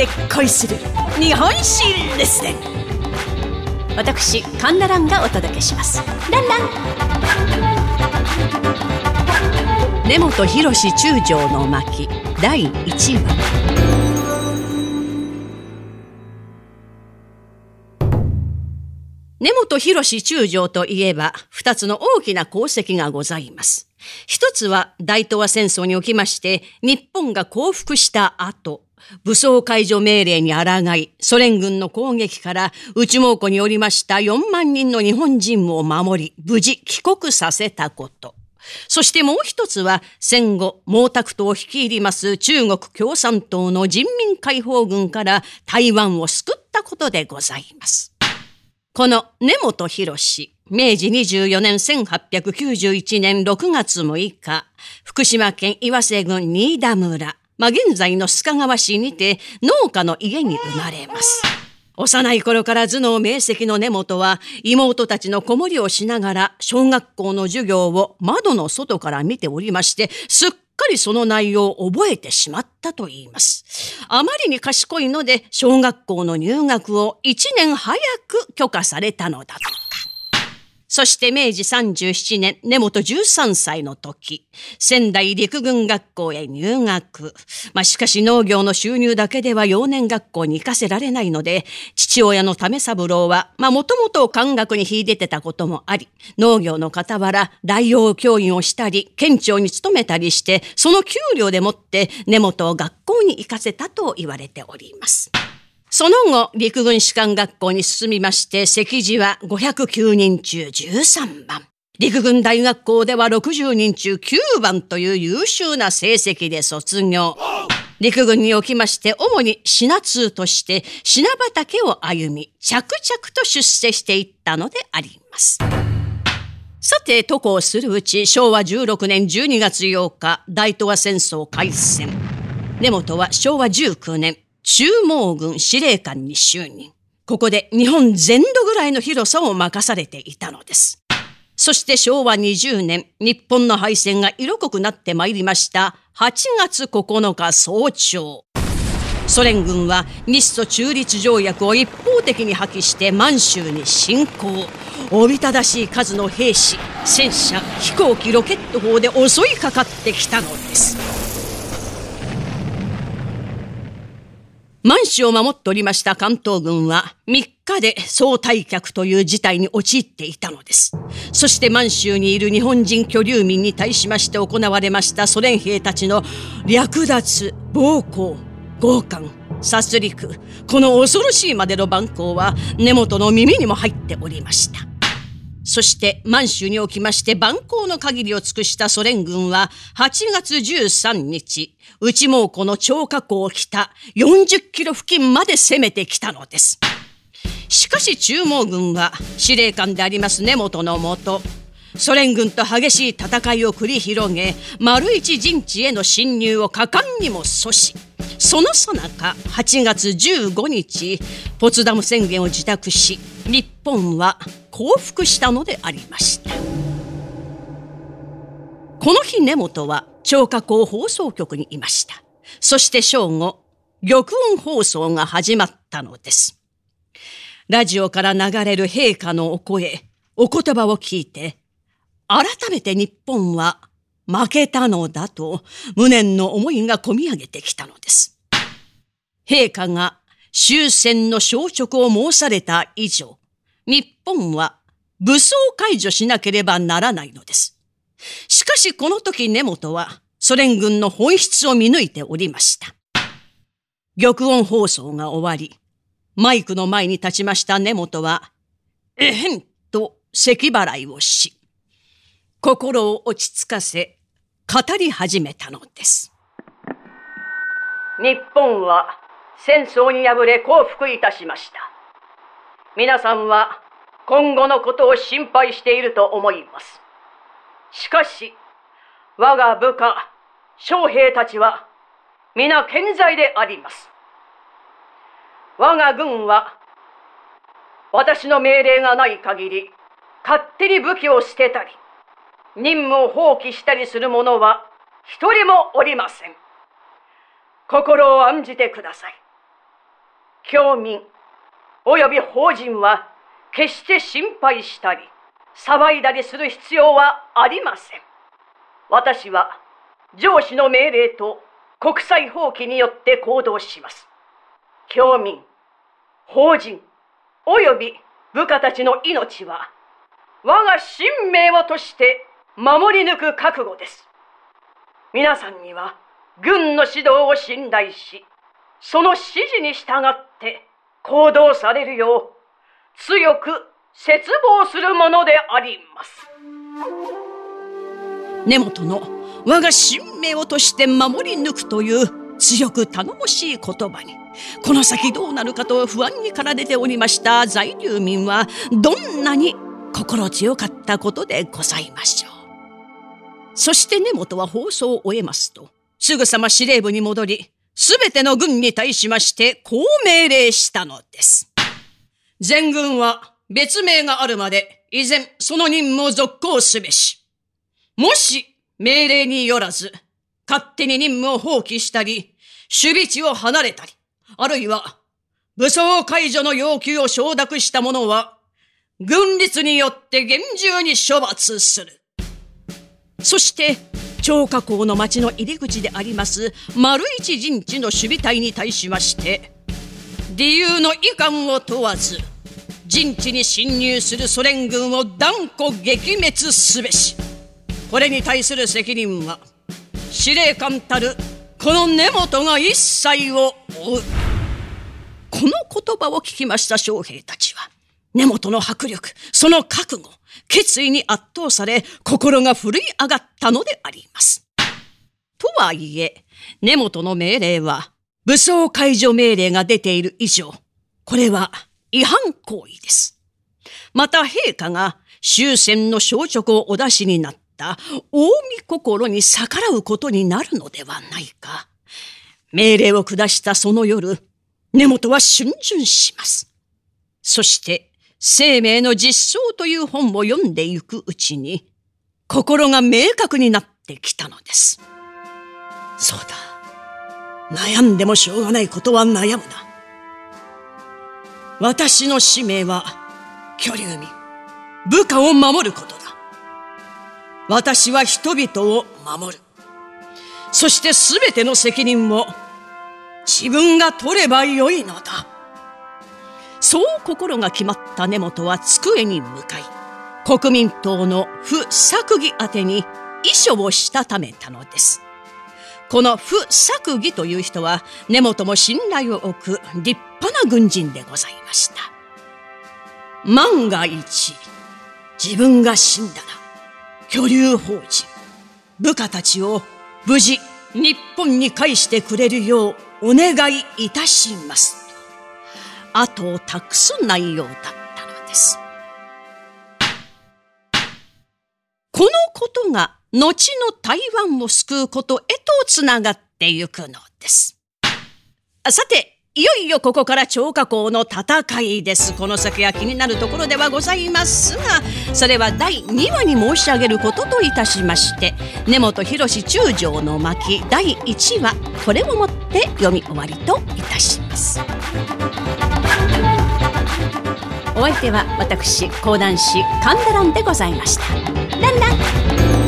で恋する日本史レッスン私カンナランがお届けします。ランラン。根本博中将の巻第1話。根本博中将といえば、二つの大きな功績がございます。一つは大東亜戦争におきまして、日本が降伏した後、武装解除命令に抗い、ソ連軍の攻撃から内蒙古におりました4万人の日本人を守り、無事帰国させたこと。そしてもう一つは戦後毛沢東を率いります中国共産党の人民解放軍から台湾を救ったことでございます。この根本博士、明治24年1891年6月6日、福島県岩瀬郡新田村、まあ、現在の須賀川市にて農家の家に生まれます。幼い頃から頭脳明晰の根本は妹たちの子守をしながら小学校の授業を窓の外から見ておりましてすっかりその内容を覚えてしまったと言います。あまりに賢いので、小学校の入学を1年早く許可されたのだと。そして明治37年、根本13歳の時、仙台陸軍学校へ入学。まあ、しかし農業の収入だけでは幼年学校に行かせられないので、父親の為三郎は、まあ、もともと漢学に秀でてたこともあり、農業の傍ら、大王教員をしたり、県庁に勤めたりして、その給料でもって根本を学校に行かせたと言われております。その後、陸軍士官学校に進みまして、席次は509人中13番。陸軍大学校では60人中9番という優秀な成績で卒業。陸軍におきまして、主に品通として品畑を歩み、着々と出世していったのであります。さて、渡航するうち、昭和16年12月8日、大東亜戦争開戦。根本は昭和19年、中毛軍司令官に就任。ここで日本全土ぐらいの広さを任されていたのです。そして昭和20年、日本の敗戦が色濃くなってまいりました8月9日早朝。ソ連軍は日ソ中立条約を一方的に破棄して満州に侵攻。おびただしい数の兵士、戦車、飛行機、ロケット砲で襲いかかってきたのです。満州を守っておりました関東軍は3日で総退却という事態に陥っていたのです。そして満州にいる日本人居留民に対しまして行われましたソ連兵たちの略奪、暴行、強姦、殺戮、この恐ろしいまでの蛮行は根本の耳にも入っておりました。そして満州におきまして蛮行の限りを尽くしたソ連軍は8月13日、内蒙古の超過港北40キロ付近まで攻めてきたのです。しかし中毛軍は司令官であります根本のもと、ソ連軍と激しい戦いを繰り広げ、丸一陣地への侵入を果敢にも阻止。そのさなか8月15日、ポツダム宣言を自宅し、日本は降伏したのでありました。この日根本は超過港放送局にいました。そして正午玉音放送が始まったのです。ラジオから流れる陛下のお声お言葉を聞いて改めて日本は負けたのだと無念の思いが込み上げてきたのです。陛下が終戦の消息を申された以上、日本は武装解除しなければならないのです。しかしこの時根本はソ連軍の本質を見抜いておりました。玉音放送が終わり、マイクの前に立ちました根本は、えへんと咳払いをし、心を落ち着かせ、語り始めたのです。日本は戦争に敗れ降伏いたしました。皆さんは今後のことを心配していると思います。しかし、我が部下、将兵たちは皆健在であります。我が軍は私の命令がない限り勝手に武器を捨てたり任務を放棄したりする者は一人もおりません。心を案じてください。教民及び法人は決して心配したり騒いだりする必要はありません。私は上司の命令と国際法規によって行動します。教民、法人、及び部下たちの命は我が使命をとして守り抜く覚悟です。皆さんには軍の指導を信頼し、その指示に従って行動されるよう強く切望するものであります。根本の我が使命をとして守り抜くという強く頼もしい言葉にこの先どうなるかと不安にかられておりました在留民はどんなに心強かったことでございましょう。そして根本は放送を終えますとすぐさま司令部に戻りすべての軍に対しましてこう命令したのです。全軍は別名があるまで依然その任務を続行すべし。もし命令によらず勝手に任務を放棄したり、守備地を離れたり、あるいは武装解除の要求を承諾した者は、軍律によって厳重に処罰する。そして、超過港の町の入り口であります丸一陣地の守備隊に対しまして、理由の遺憾を問わず、陣地に侵入するソ連軍を断固撃滅すべし。これに対する責任は、司令官たるこの根本が一切を追うこの言葉を聞きました将兵たちは根本の迫力その覚悟決意に圧倒され心が奮い上がったのであります。とはいえ根本の命令は武装解除命令が出ている以上これは違反行為です。また陛下が終戦の消直をお出しになった近江心に逆らうことになるのではないか。命令を下したその夜、根本は逡巡します。そして、生命の実相という本を読んでゆくうちに、心が明確になってきたのです。そうだ。悩んでもしょうがないことは悩むな。私の使命は、居留民、部下を守ることだ私は人々を守る。そして全ての責任を自分が取ればよいのだ。そう心が決まった根本は机に向かい、国民党の不作義宛てに遺書をしたためたのです。この不作義という人は根本も信頼を置く立派な軍人でございました。万が一、自分が死んだら、居留法人、部下たちを無事日本に返してくれるようお願いいたします、後を託す内容だったのです。このことが後の台湾を救うことへとつながってゆくのです。さて、いよいよここから超過校の戦いです。この先は気になるところではございますが、それは第2話に申し上げることといたしまして、根本博中将の巻第1話、これをもって読み終わりといたします。お相手は私、講談師、神田蘭でございました。ランラン